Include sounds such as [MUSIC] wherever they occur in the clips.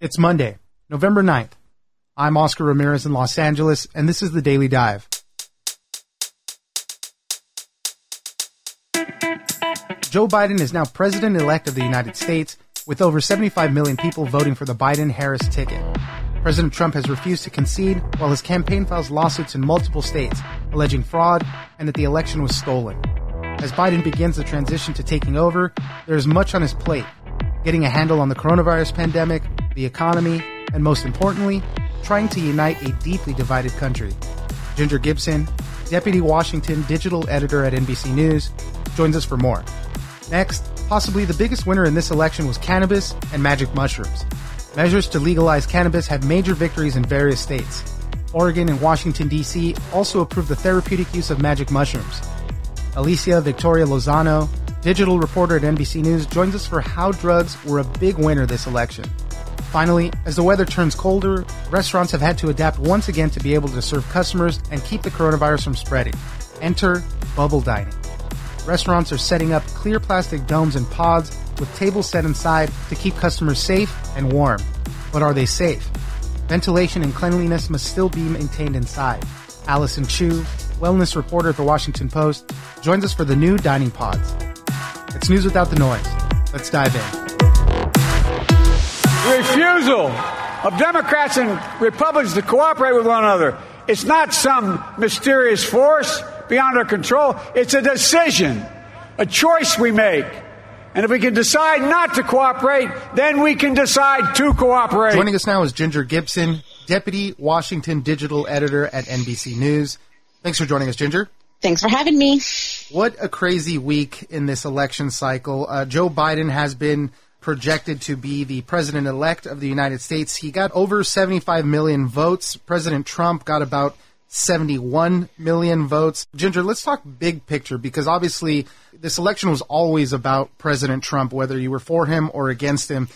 It's Monday, November 9th. I'm Oscar Ramirez in Los Angeles, and this is the Daily Dive. Joe Biden is now president elect of the United States, with over 75 million people voting for the Biden Harris ticket. President Trump has refused to concede while his campaign files lawsuits in multiple states alleging fraud and that the election was stolen. As Biden begins the transition to taking over, there is much on his plate getting a handle on the coronavirus pandemic, the economy, and most importantly, trying to unite a deeply divided country. Ginger Gibson, Deputy Washington Digital Editor at NBC News, joins us for more. Next, possibly the biggest winner in this election was cannabis and magic mushrooms. Measures to legalize cannabis had major victories in various states. Oregon and Washington, D.C. also approved the therapeutic use of magic mushrooms. Alicia Victoria Lozano, digital reporter at NBC News, joins us for how drugs were a big winner this election. Finally, as the weather turns colder, restaurants have had to adapt once again to be able to serve customers and keep the coronavirus from spreading. Enter bubble dining. Restaurants are setting up clear plastic domes and pods with tables set inside to keep customers safe and warm. But are they safe? Ventilation and cleanliness must still be maintained inside. Allyson Chiu, wellness reporter at the Washington Post, joins us for the new dining pods. It's news without the noise. Let's dive in. The refusal of Democrats and Republicans to cooperate with one another. It's not some mysterious force beyond our control. It's a decision, a choice we make. And if we can decide not to cooperate, then we can decide to cooperate. Joining us now is Ginger Gibson, Deputy Washington Digital Editor at NBC News. Thanks for joining us, Ginger. Thanks for having me. What a crazy week in this election cycle. Uh, Joe Biden has been projected to be the president elect of the United States. He got over 75 million votes. President Trump got about 71 million votes. Ginger, let's talk big picture because obviously this election was always about President Trump, whether you were for him or against him.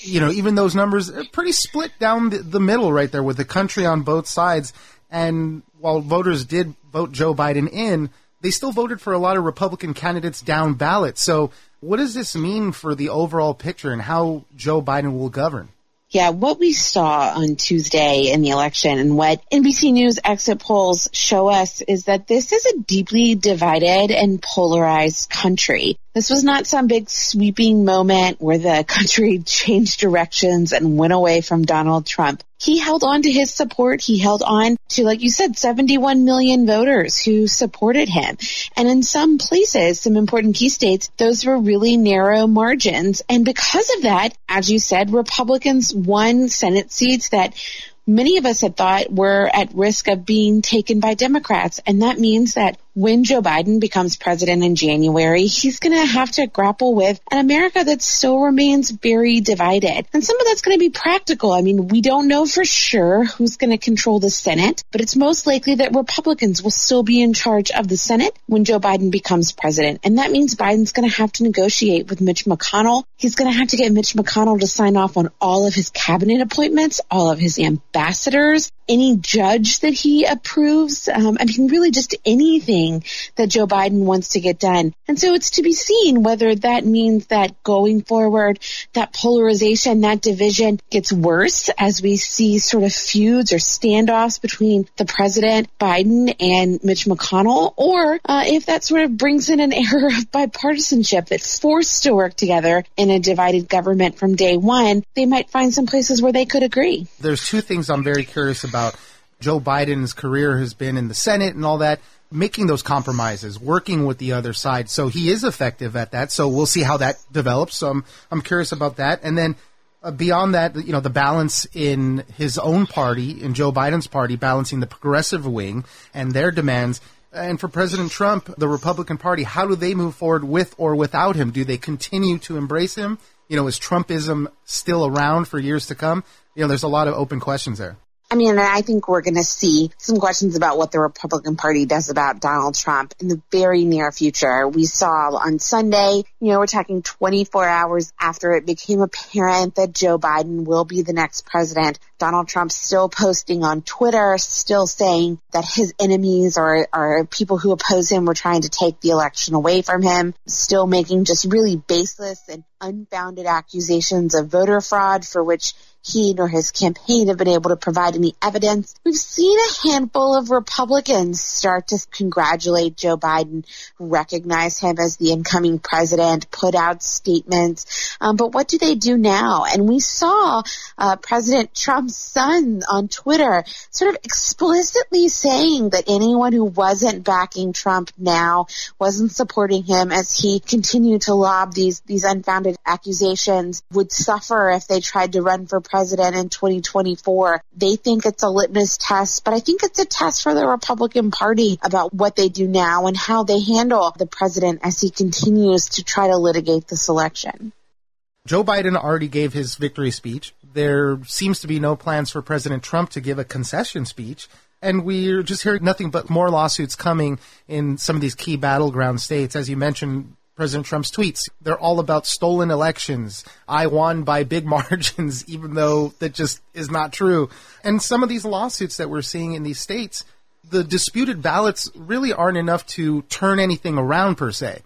You know, even those numbers are pretty split down the, the middle right there with the country on both sides. And while voters did vote Joe Biden in, they still voted for a lot of Republican candidates down ballot. So, what does this mean for the overall picture and how Joe Biden will govern? Yeah, what we saw on Tuesday in the election and what NBC News exit polls show us is that this is a deeply divided and polarized country. This was not some big sweeping moment where the [LAUGHS] country changed directions and went away from Donald Trump. He held on to his support. He held on to, like you said, 71 million voters who supported him. And in some places, some important key states, those were really narrow margins. And because of that, as you said, Republicans won Senate seats that many of us had thought were at risk of being taken by Democrats. And that means that when Joe Biden becomes president in January, he's going to have to grapple with an America that still remains very divided. And some of that's going to be practical. I mean, we don't know for sure who's going to control the Senate, but it's most likely that Republicans will still be in charge of the Senate when Joe Biden becomes president. And that means Biden's going to have to negotiate with Mitch McConnell. He's going to have to get Mitch McConnell to sign off on all of his cabinet appointments, all of his ambassadors, any judge that he approves. Um, I mean, really just anything that Joe Biden wants to get done. And so it's to be seen whether that means that going forward, that polarization, that division gets worse as we see sort of feuds or standoffs between the president, Biden, and Mitch McConnell, or uh, if that sort of brings in an [LAUGHS] era of bipartisanship that forced to work together in a divided government from day one, they might find some places where they could agree. There's two things I'm very curious about about Joe Biden's career has been in the Senate and all that, making those compromises, working with the other side. So he is effective at that. So we'll see how that develops. So I'm, I'm curious about that. And then uh, beyond that, you know, the balance in his own party, in Joe Biden's party, balancing the progressive wing and their demands. And for President Trump, the Republican Party, how do they move forward with or without him? Do they continue to embrace him? You know, is Trumpism still around for years to come? You know, there's a lot of open questions there. I mean, I think we're going to see some questions about what the Republican Party does about Donald Trump in the very near future. We saw on Sunday, you know, we're talking 24 hours after it became apparent that Joe Biden will be the next president. Donald Trump still posting on Twitter, still saying that his enemies or, are people who oppose him were trying to take the election away from him, still making just really baseless and unfounded accusations of voter fraud for which he nor his campaign have been able to provide any evidence. We've seen a handful of Republicans start to congratulate Joe Biden, recognize him as the incoming president, put out statements. Um, but what do they do now? And we saw uh, President Trump's son on Twitter sort of explicitly saying that anyone who wasn't backing Trump now wasn't supporting him as he continued to lob these these unfounded accusations would suffer if they tried to run for president in 2024. They think it's a litmus test, but I think it's a test for the Republican Party about what they do now and how they handle the president as he continues to try to litigate this election. Joe Biden already gave his victory speech. There seems to be no plans for President Trump to give a concession speech. And we're just hearing nothing but more lawsuits coming in some of these key battleground states. As you mentioned, President Trump's tweets. They're all about stolen elections. I won by big [LAUGHS] margins, even though that just is not true. And some of these lawsuits that we're seeing in these states, the disputed ballots really aren't enough to turn anything around per se.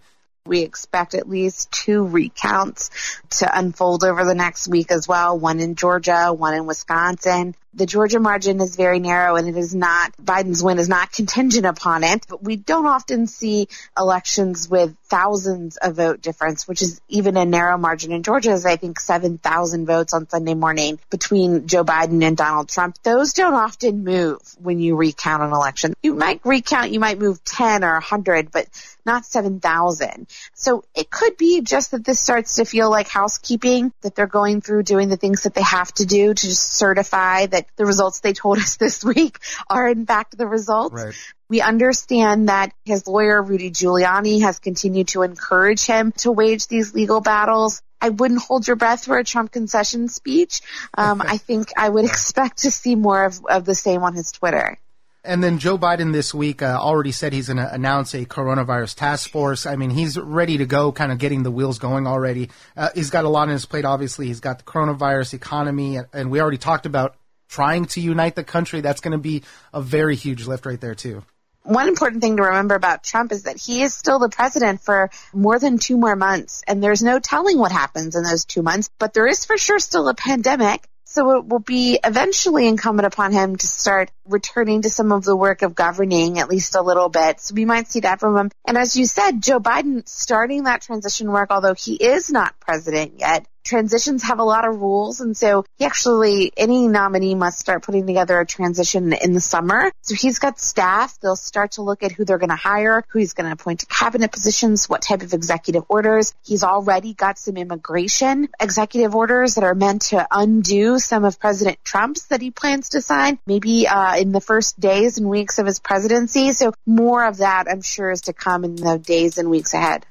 We expect at least two recounts to unfold over the next week as well, one in Georgia, one in Wisconsin. The Georgia margin is very narrow and it is not, Biden's win is not contingent upon it, but we don't often see elections with thousands of vote difference, which is even a narrow margin in Georgia is I think 7,000 votes on Sunday morning between Joe Biden and Donald Trump. Those don't often move when you recount an election. You might recount, you might move 10 or 100, but not 7,000. So it could be just that this starts to feel like housekeeping, that they're going through doing the things that they have to do to just certify that the results they told [LAUGHS] us this week are in fact the results. Right. We understand that his lawyer, Rudy Giuliani, has continued to encourage him to wage these legal battles. I wouldn't hold your breath for a Trump concession speech. Um, [LAUGHS] I think I would expect to see more of, of the same on his Twitter. And then Joe Biden this week uh, already said he's going to announce a coronavirus task force. I mean, he's ready to go, kind of getting the wheels going already. Uh, he's got a lot on his plate, obviously. He's got the coronavirus economy, and we already talked about trying to unite the country. That's going to be a very huge lift right there, too. One important thing to remember about Trump is that he is still the president for more than two more months, and there's no telling what happens in those two months, but there is for sure still a pandemic. So it will be eventually incumbent upon him to start returning to some of the work of governing at least a little bit. So we might see that from him. And as you said, Joe Biden starting that transition work, although he is not president yet, transitions have a lot of rules. And so he actually, any nominee must start putting together a transition in the summer. So he's got staff. They'll start to look at who they're going to hire, who he's going to appoint to cabinet positions, what type of executive orders. He's already got some immigration executive orders that are meant to undo some of President Trump's that he plans to sign, maybe uh, in the first days and weeks of his presidency. So more of that, I'm sure, is to come in the days and weeks ahead.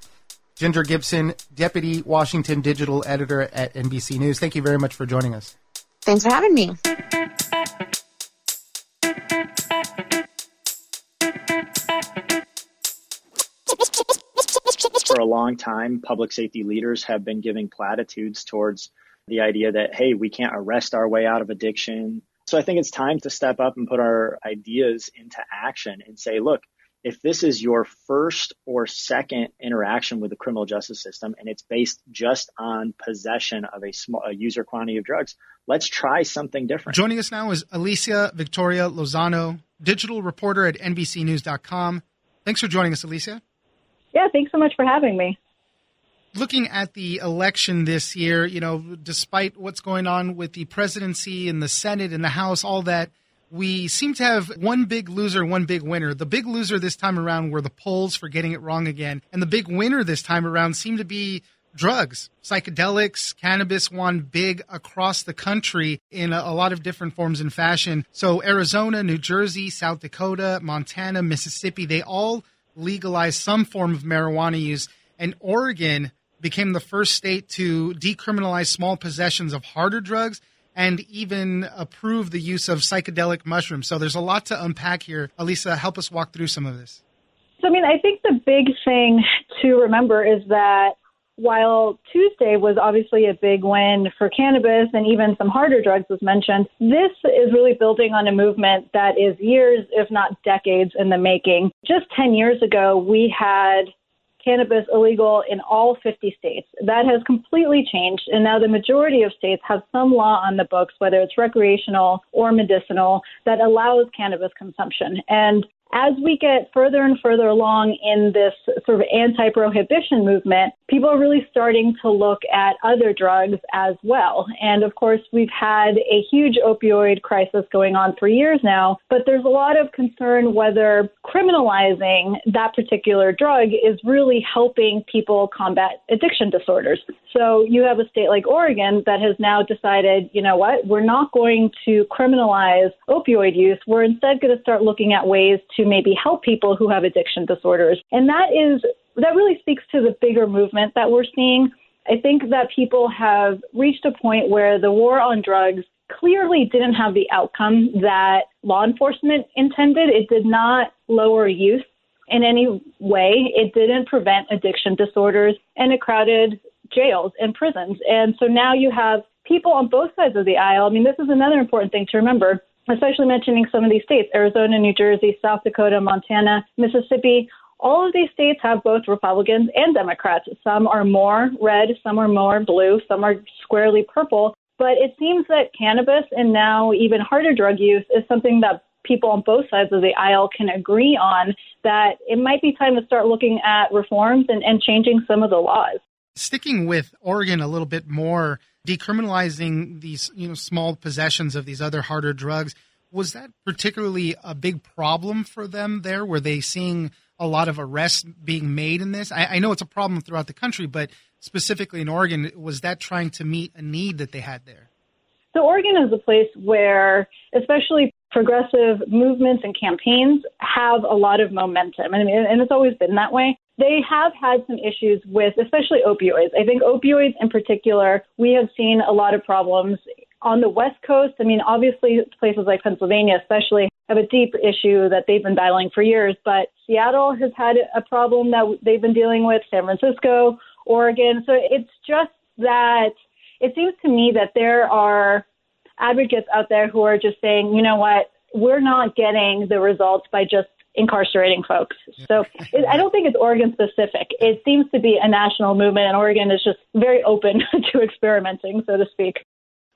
Ginger Gibson, Deputy Washington Digital Editor at NBC News. Thank you very much for joining us. Thanks for having me. For a long time, public safety leaders have been giving platitudes towards the idea that, hey, we can't arrest our way out of addiction. So I think it's time to step up and put our ideas into action and say, look, if this is your first or second interaction with the criminal justice system and it's based just on possession of a small a user quantity of drugs, let's try something different. Joining us now is Alicia Victoria Lozano, digital reporter at NBCNews.com. Thanks for joining us, Alicia. Yeah, thanks so much for having me. Looking at the election this year, you know, despite what's going on with the presidency and the Senate and the House, all that, we seem to have one big loser, one big winner. The big loser this time around were the polls for getting it wrong again. And the big winner this time around seemed to be drugs, psychedelics, cannabis won big across the country in a, a, lot of different forms and fashion. So Arizona, New Jersey, South Dakota, Montana, Mississippi, they all legalized some form of marijuana use. And Oregon became the first state to decriminalize small possessions of harder drugs and even approve the use of psychedelic mushrooms. So there's a lot to unpack here. Elisa, help us walk through some of this. So, I mean, I think the big thing to remember is that while Tuesday was obviously a big win for cannabis and even some harder drugs was mentioned, this is really building on a movement that is years, if not decades, in the making. Just 10 years ago, we had cannabis illegal in all 50 states. That has completely changed, and now the majority of states have some law on the books, whether it's recreational or medicinal, that allows cannabis consumption. And as we get further and further along in this sort of anti prohibition movement, people are really starting to look at other drugs as well. And of course, we've had a huge opioid crisis going on for years now, but there's a lot of concern whether criminalizing that particular drug is really helping people combat addiction disorders. So you have a state like Oregon that has now decided, you know what, we're not going to criminalize opioid use. We're instead going to start looking at ways to maybe help people who have addiction disorders. And that is that really speaks to the bigger movement that we're seeing. I think that people have reached a point where the war on drugs clearly didn't have the outcome that law enforcement intended. It did not lower use in any way. It didn't prevent addiction disorders and it crowded jails and prisons. And so now you have people on both sides of the aisle. I mean, this is another important thing to remember especially mentioning some of these states Arizona, New Jersey, South Dakota, Montana, Mississippi. All of these states have both Republicans and Democrats. Some are more red, some are more blue, some are squarely purple. But it seems that cannabis and now even harder drug use is something that people on both sides of the aisle can agree on that it might be time to start looking at reforms and, and changing some of the laws. Sticking with Oregon a little bit more, decriminalizing these you know small possessions of these other harder drugs was that particularly a big problem for them there were they seeing a lot of arrests being made in this. I, I, know it's a problem throughout the country but specifically in oregon was that trying to meet a need that they had there? So oregon is a place where especially progressive movements and campaigns have a lot of momentum. And, and it's always been that way. They have had some issues with, especially opioids. I think opioids in particular, we have seen a lot of problems on the West Coast. I mean, obviously, places like Pennsylvania, especially, have a deep issue that they've been battling for years. But Seattle has had a problem that they've been dealing with, San Francisco, Oregon. So it's just that it seems to me that there are advocates out there who are just saying, you know what, we're not getting the results by just incarcerating folks. So it, I don't think it's Oregon specific. It seems to be a national movement, and Oregon is just very open [LAUGHS] to experimenting, so to speak.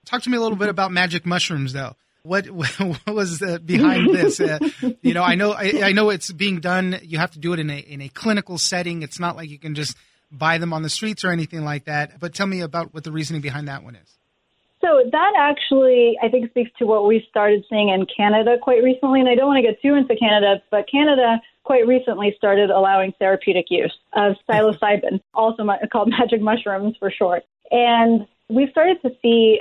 Talk to me a little bit about magic mushrooms, though. What, [LAUGHS] what was uh, behind this? Uh, you know, I know I, I, know it's being done. You have to do it in a in a clinical setting. It's not like you can just buy them on the streets or anything like that. But tell me about what the reasoning behind that one is. So that actually, I think, speaks to what we started seeing in Canada quite recently. And I don't want to get too into Canada, but Canada quite recently started allowing therapeutic use of psilocybin, also called [LAUGHS] magic mushrooms for short. And we've started to see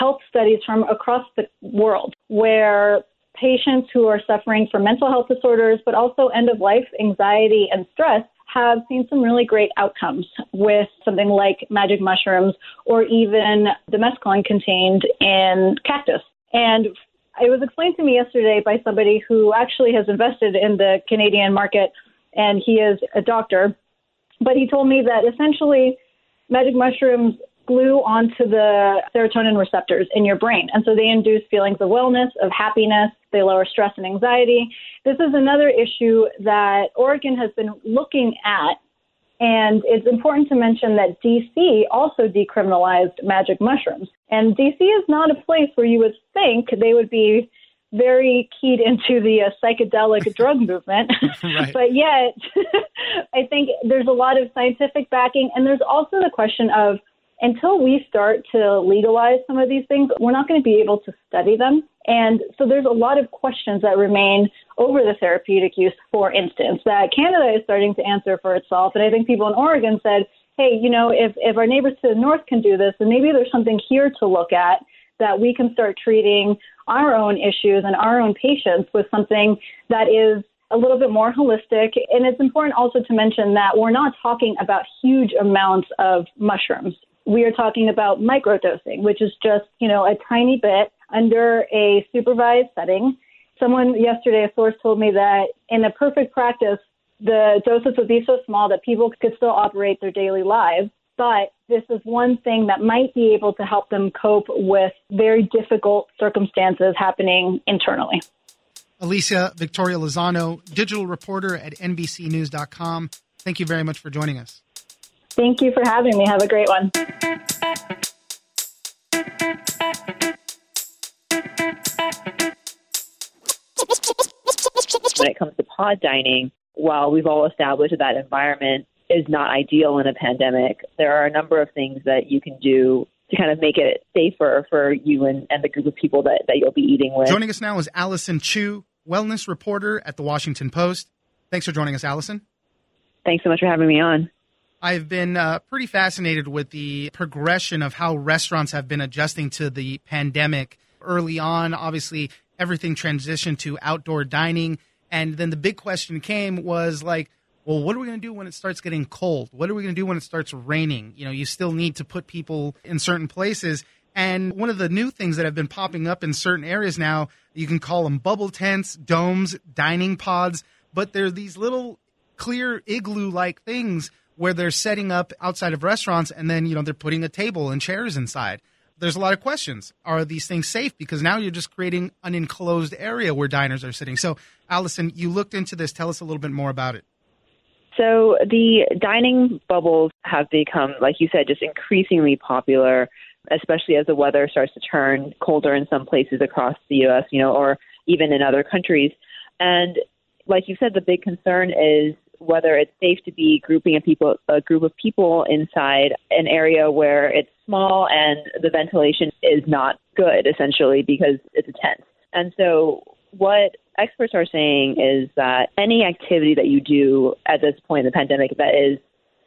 health studies from across the world where patients who are suffering from mental health disorders, but also end of life anxiety and stress, have seen some really great outcomes with something like magic mushrooms or even the mescaline contained in cactus. And it was explained to me yesterday by somebody who actually has invested in the Canadian market and he is a doctor. But he told me that essentially magic mushrooms glue onto the serotonin receptors in your brain. And so they induce feelings of wellness, of happiness, they lower stress and anxiety. This is another issue that Oregon has been looking at. And it's important to mention that DC also decriminalized magic mushrooms. And DC is not a place where you would think they would be very keyed into the uh, psychedelic [LAUGHS] drug movement. right. But yet, [LAUGHS] I think there's a lot of scientific backing. And there's also the question of until we start to legalize some of these things, we're not going to be able to study them. And so there's a lot of questions that remain over the therapeutic use, for instance, that Canada is starting to answer for itself. And I think people in Oregon said, hey, you know, if, if our neighbors to the north can do this, then maybe there's something here to look at that we can start treating our own issues and our own patients with something that is a little bit more holistic. And it's important also to mention that we're not talking about huge amounts of mushrooms we are talking about microdosing, which is just, you know, a tiny bit under a supervised setting. Someone yesterday, a source told me that in a perfect practice, the doses would be so small that people could still operate their daily lives. but this is one thing that might be able to help them cope with very difficult circumstances happening internally. Alicia Victoria Lozano, digital reporter at NBCNews.com. Thank you very much for joining us. Thank you for having me. Have a great one. When it comes to pod dining, while we've all established that, that environment is not ideal in a pandemic, there are a number of things that you can do to kind of make it safer for you and, and the group of people that, that you'll be eating with. Joining us now is Allyson Chiu, wellness reporter at the Washington Post. Thanks for joining us, Allyson. Thanks so much for having me on. I've been uh, pretty fascinated with the progression of how restaurants have been adjusting to the pandemic. Early on, obviously, everything transitioned to outdoor dining. And then the big question came was like, well, what are we going to do when it starts getting cold? What are we going to do when it starts raining? You know, you still need to put people in certain places. And one of the new things that have been popping up in certain areas now, you can call them bubble tents, domes, dining pods, but they're these little clear igloo like things where they're setting up outside of restaurants and then, you know, they're putting a table and chairs inside. There's a lot of questions. Are these things safe? Because now you're just creating an enclosed area where diners are sitting. So, Allyson, you looked into this. Tell us a little bit more about it. So the dining bubbles have become, like you said, just increasingly popular, especially as the weather starts to turn colder in some places across the U.S., you know, or even in other countries. And like you said, the big concern is whether it's safe to be grouping a people a group of people inside an area where it's small and the ventilation is not good essentially because it's a tent. And so what experts are saying is that any activity that you do at this point in the pandemic that is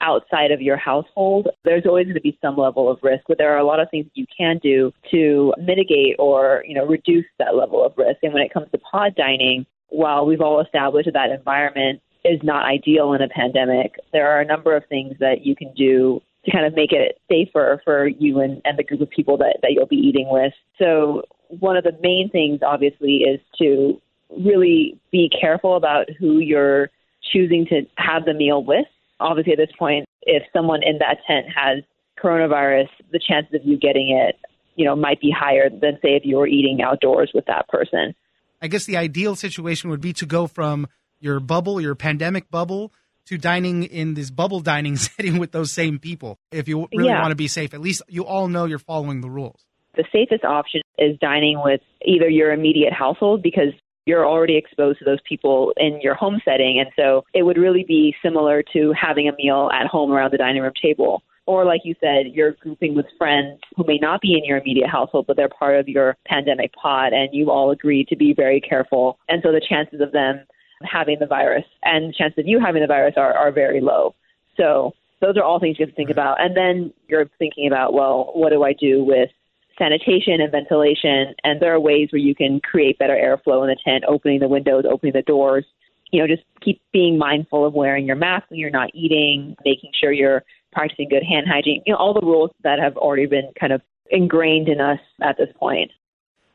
outside of your household, there's always going to be some level of risk, but there are a lot of things that you can do to mitigate or, you know, reduce that level of risk. And when it comes to pod dining, while we've all established that, that environment is not ideal in a pandemic, there are a number of things that you can do to kind of make it safer for you and, and the group of people that, that you'll be eating with. So one of the main things obviously is to really be careful about who you're choosing to have the meal with. Obviously, at this point, if someone in that tent has coronavirus, the chances of you getting it, you know, might be higher than say if you were eating outdoors with that person. I guess the ideal situation would be to go from your bubble, your pandemic bubble, to dining in this bubble dining [LAUGHS] setting with those same people. If you really yeah. want to be safe, at least you all know you're following the rules. The safest option is dining with either your immediate household because you're already exposed to those people in your home setting. And so it would really be similar to having a meal at home around the dining room table. Or, like you said, you're grouping with friends who may not be in your immediate household, but they're part of your pandemic pod, and you all agree to be very careful. And so the chances of them having the virus and the chances of you having the virus are, are very low. So those are all things you have to think about. And then you're thinking about, well, what do I do with sanitation and ventilation. And there are ways where you can create better airflow in the tent, opening the windows, opening the doors. You know, just keep being mindful of wearing your mask when you're not eating, making sure you're practicing good hand hygiene. You know, all the rules that have already been kind of ingrained in us at this point.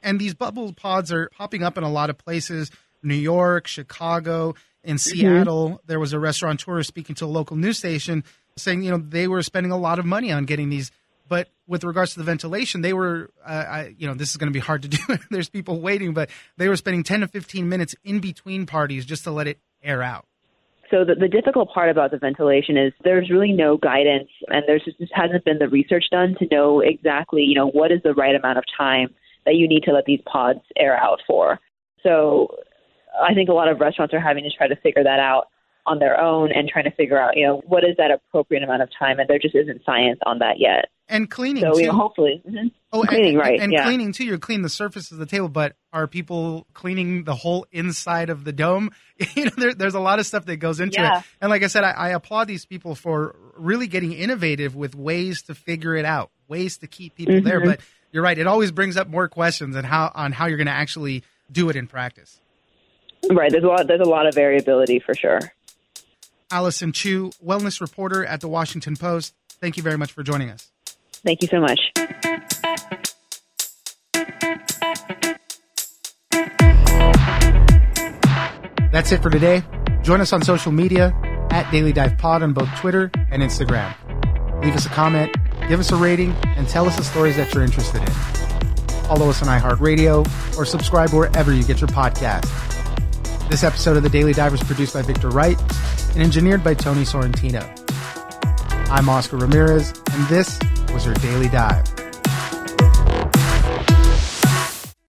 And these bubble pods are popping up in a lot of places New York, Chicago, in mm-hmm. Seattle. Mm-hmm. There was a restaurateur speaking to a local news station saying, you know, they were spending a lot of money on getting these but with regards to the ventilation, they were, uh, I, you know, this is going to be hard to do. [LAUGHS] There's people waiting, but they were spending 10 to 15 minutes in between parties just to let it air out. So the, the difficult part about the ventilation is there's really no guidance, and there's just, just hasn't been the research done to know exactly, you know, what is the right amount of time that you need to let these pods air out for. So I think a lot of restaurants are having to try to figure that out on their own and trying to figure out, you know, what is that appropriate amount of time, and there just isn't science on that yet and cleaning so, too. You know, hopefully, mm-hmm. oh, cleaning and, right, and yeah. cleaning too. You're cleaning the surface of the table, but are people cleaning the whole inside of the dome? [LAUGHS] you know, there, there's a lot of stuff that goes into yeah. it. And like I said, I, I applaud these people for really getting innovative with ways to figure it out, ways to keep people mm-hmm. there. But you're right; it always brings up more questions on how on how you're going to actually do it in practice. Right. There's a lot. There's a lot of variability for sure. Allyson Chiu, wellness reporter at the Washington Post. Thank you very much for joining us. Thank you so much. That's it for today. Join us on social media at Daily Dive Pod on both Twitter and Instagram. Leave us a comment, give us a rating, and tell us the stories that you're interested in. Follow us on iHeartRadio or subscribe wherever you get your podcast. This episode of The Daily Dive was produced by Victor Wright and engineered by Tony Sorrentino. I'm Oscar Ramirez, and this was your Daily Dive.